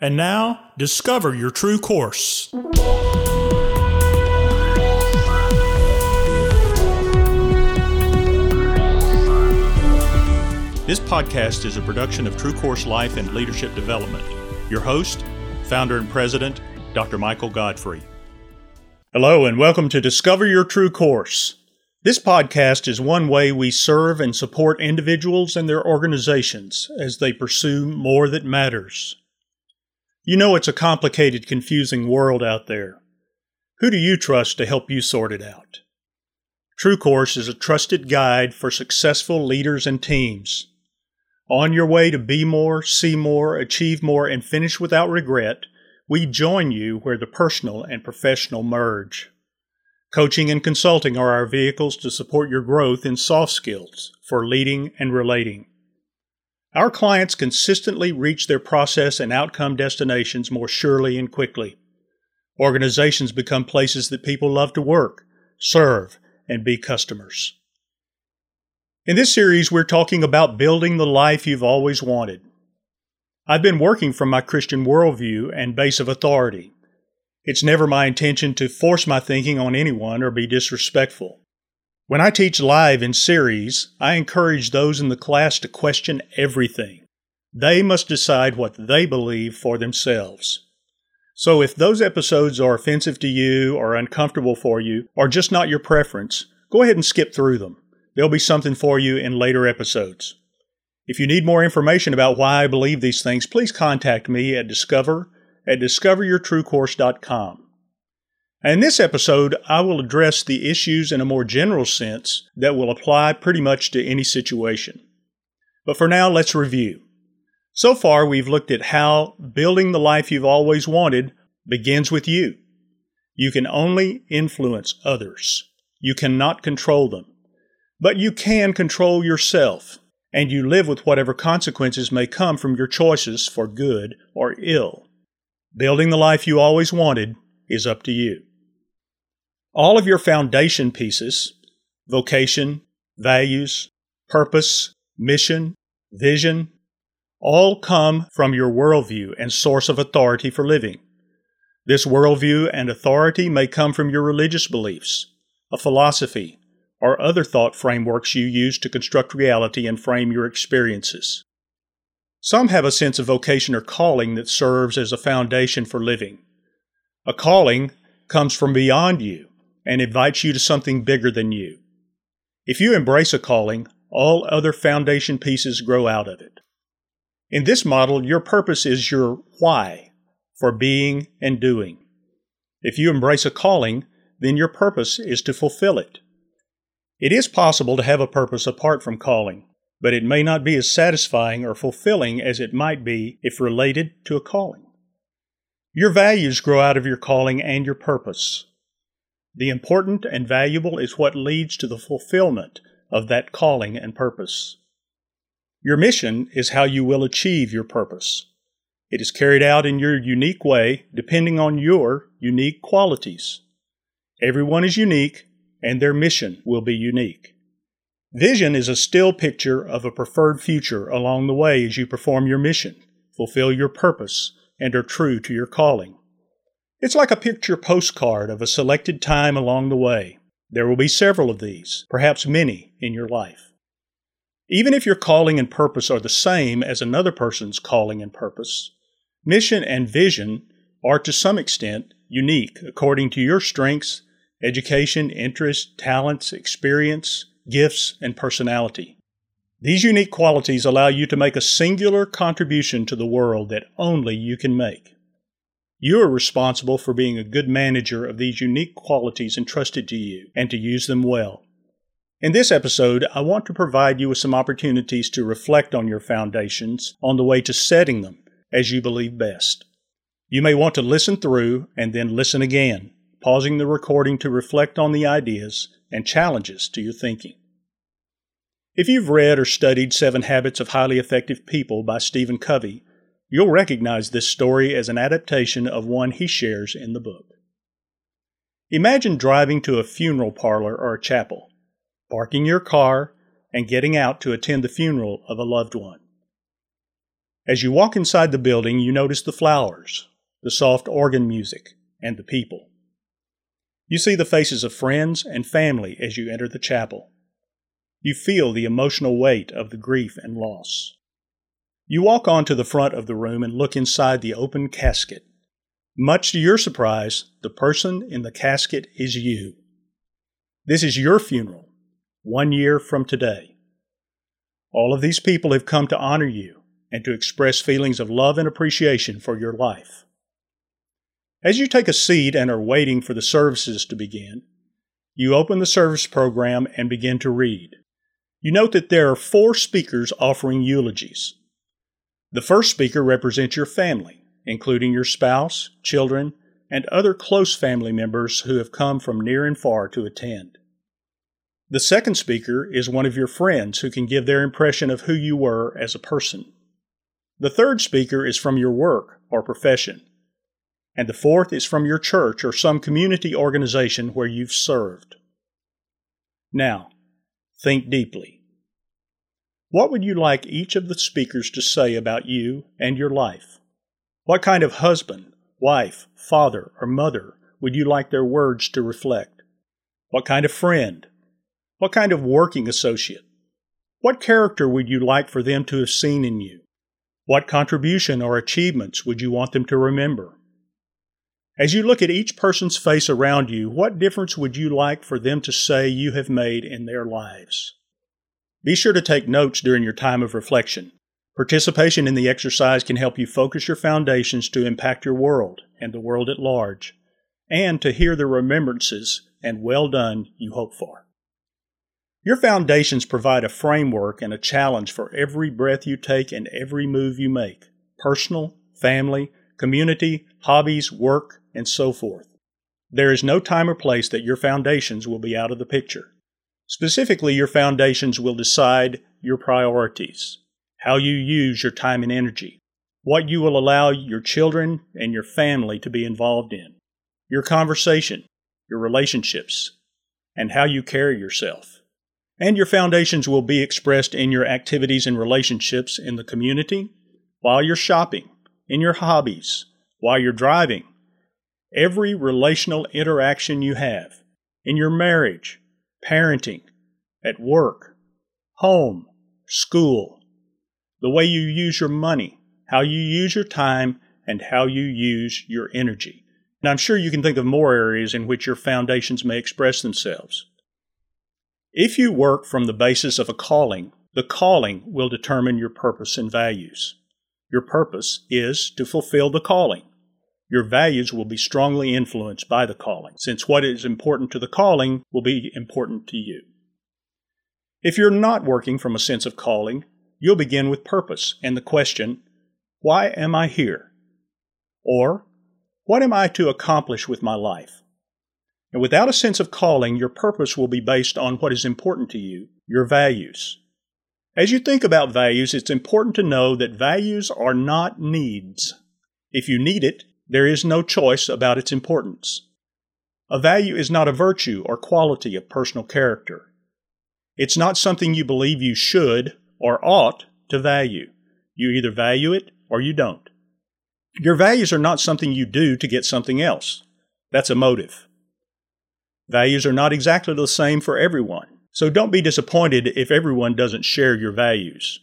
And now, discover your true course. This podcast is a production of True Course Life and Leadership Development. Your host, founder and president, Dr. Michael Godfrey. Hello, and welcome to Discover Your True Course. This podcast is one way we serve and support individuals and their organizations as they pursue more that matters. You know it's a complicated, confusing world out there. Who do you trust to help you sort it out? True Course is a trusted guide for successful leaders and teams. On your way to be more, see more, achieve more, and finish without regret, we join you where the personal and professional merge. Coaching and consulting are our vehicles to support your growth in soft skills for leading and relating. Our clients consistently reach their process and outcome destinations more surely and quickly. Organizations become places that people love to work, serve, and be customers. In this series, we're talking about building the life you've always wanted. I've been working from my Christian worldview and base of authority. It's never my intention to force my thinking on anyone or be disrespectful. When I teach live in series, I encourage those in the class to question everything. They must decide what they believe for themselves. So if those episodes are offensive to you or uncomfortable for you or just not your preference, go ahead and skip through them. There'll be something for you in later episodes. If you need more information about why I believe these things, please contact me at discover at discoveryourtruecourse.com. In this episode, I will address the issues in a more general sense that will apply pretty much to any situation. But for now, let's review. So far, we've looked at how building the life you've always wanted begins with you. You can only influence others. You cannot control them. But you can control yourself, and you live with whatever consequences may come from your choices for good or ill. Building the life you always wanted is up to you. All of your foundation pieces vocation, values, purpose, mission, vision all come from your worldview and source of authority for living. This worldview and authority may come from your religious beliefs, a philosophy, or other thought frameworks you use to construct reality and frame your experiences. Some have a sense of vocation or calling that serves as a foundation for living. A calling comes from beyond you and invites you to something bigger than you. If you embrace a calling, all other foundation pieces grow out of it. In this model, your purpose is your why for being and doing. If you embrace a calling, then your purpose is to fulfill it. It is possible to have a purpose apart from calling, but it may not be as satisfying or fulfilling as it might be if related to a calling. Your values grow out of your calling and your purpose. The important and valuable is what leads to the fulfillment of that calling and purpose. Your mission is how you will achieve your purpose. It is carried out in your unique way, depending on your unique qualities. Everyone is unique, and their mission will be unique. Vision is a still picture of a preferred future along the way as you perform your mission, fulfill your purpose, and are true to your calling. It's like a picture postcard of a selected time along the way. There will be several of these, perhaps many, in your life. Even if your calling and purpose are the same as another person's calling and purpose, mission and vision are to some extent unique according to your strengths education, interests, talents, experience, gifts, and personality. These unique qualities allow you to make a singular contribution to the world that only you can make. You are responsible for being a good manager of these unique qualities entrusted to you and to use them well. In this episode, I want to provide you with some opportunities to reflect on your foundations on the way to setting them as you believe best. You may want to listen through and then listen again pausing the recording to reflect on the ideas and challenges to your thinking. If you've read or studied Seven Habits of Highly Effective People by Stephen Covey, you'll recognize this story as an adaptation of one he shares in the book. Imagine driving to a funeral parlor or a chapel, parking your car, and getting out to attend the funeral of a loved one. As you walk inside the building, you notice the flowers, the soft organ music, and the people. You see the faces of friends and family as you enter the chapel. You feel the emotional weight of the grief and loss. You walk on to the front of the room and look inside the open casket. Much to your surprise, the person in the casket is you. This is your funeral, one year from today. All of these people have come to honor you and to express feelings of love and appreciation for your life. As you take a seat and are waiting for the services to begin, you open the service program and begin to read. You note that there are four speakers offering eulogies. The first speaker represents your family, including your spouse, children, and other close family members who have come from near and far to attend. The second speaker is one of your friends who can give their impression of who you were as a person. The third speaker is from your work or profession. And the fourth is from your church or some community organization where you've served. Now, think deeply. What would you like each of the speakers to say about you and your life? What kind of husband, wife, father, or mother would you like their words to reflect? What kind of friend? What kind of working associate? What character would you like for them to have seen in you? What contribution or achievements would you want them to remember? As you look at each person's face around you, what difference would you like for them to say you have made in their lives? Be sure to take notes during your time of reflection. Participation in the exercise can help you focus your foundations to impact your world and the world at large, and to hear the remembrances and well done you hope for. Your foundations provide a framework and a challenge for every breath you take and every move you make personal, family, community, hobbies, work, and so forth. There is no time or place that your foundations will be out of the picture. Specifically, your foundations will decide your priorities, how you use your time and energy, what you will allow your children and your family to be involved in, your conversation, your relationships, and how you carry yourself. And your foundations will be expressed in your activities and relationships in the community, while you're shopping, in your hobbies, while you're driving, every relational interaction you have, in your marriage, parenting, at work, home, school, the way you use your money, how you use your time, and how you use your energy. And I'm sure you can think of more areas in which your foundations may express themselves. If you work from the basis of a calling, the calling will determine your purpose and values. Your purpose is to fulfill the calling. Your values will be strongly influenced by the calling, since what is important to the calling will be important to you. If you're not working from a sense of calling, you'll begin with purpose and the question, Why am I here? Or, What am I to accomplish with my life? And without a sense of calling, your purpose will be based on what is important to you, your values. As you think about values, it's important to know that values are not needs. If you need it, there is no choice about its importance. A value is not a virtue or quality of personal character. It's not something you believe you should or ought to value. You either value it or you don't. Your values are not something you do to get something else. That's a motive. Values are not exactly the same for everyone, so don't be disappointed if everyone doesn't share your values.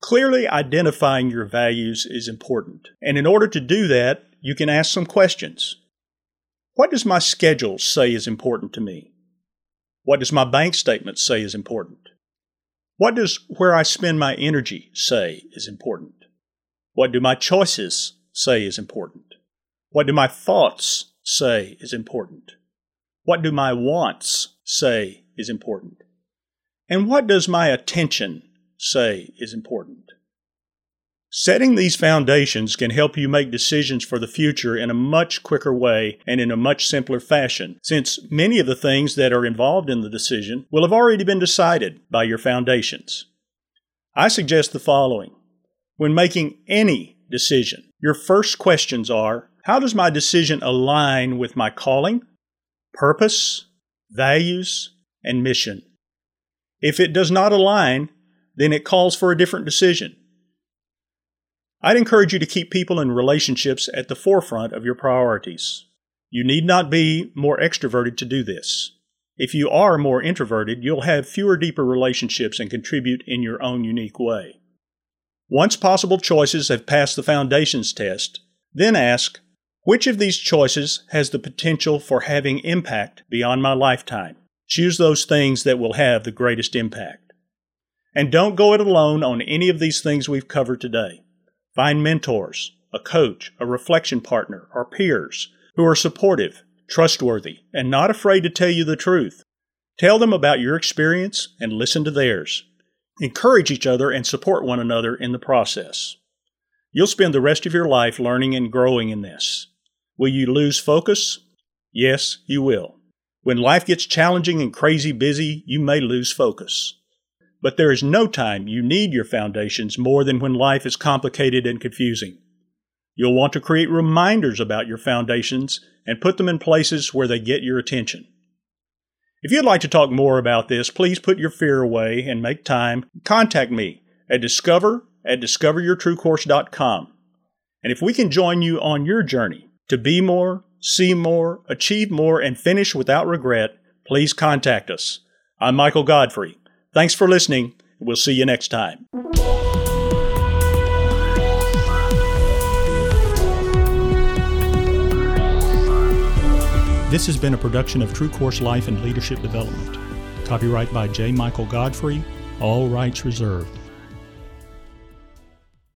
Clearly identifying your values is important, and in order to do that, you can ask some questions. What does my schedule say is important to me? What does my bank statement say is important? What does where I spend my energy say is important? What do my choices say is important? What do my thoughts say is important? What do my wants say is important? And what does my attention say is important? Setting these foundations can help you make decisions for the future in a much quicker way and in a much simpler fashion, since many of the things that are involved in the decision will have already been decided by your foundations. I suggest the following. When making any decision, your first questions are How does my decision align with my calling, purpose, values, and mission? If it does not align, then it calls for a different decision. I'd encourage you to keep people and relationships at the forefront of your priorities. You need not be more extroverted to do this. If you are more introverted, you'll have fewer deeper relationships and contribute in your own unique way. Once possible choices have passed the foundations test, then ask, which of these choices has the potential for having impact beyond my lifetime? Choose those things that will have the greatest impact. And don't go it alone on any of these things we've covered today. Find mentors, a coach, a reflection partner, or peers who are supportive, trustworthy, and not afraid to tell you the truth. Tell them about your experience and listen to theirs. Encourage each other and support one another in the process. You'll spend the rest of your life learning and growing in this. Will you lose focus? Yes, you will. When life gets challenging and crazy busy, you may lose focus. But there is no time you need your foundations more than when life is complicated and confusing. You'll want to create reminders about your foundations and put them in places where they get your attention. If you'd like to talk more about this, please put your fear away and make time. Contact me at discover at discoveryourtruecourse.com. And if we can join you on your journey to be more, see more, achieve more, and finish without regret, please contact us. I'm Michael Godfrey. Thanks for listening. We'll see you next time. This has been a production of True Course Life and Leadership Development. Copyright by J. Michael Godfrey, all rights reserved.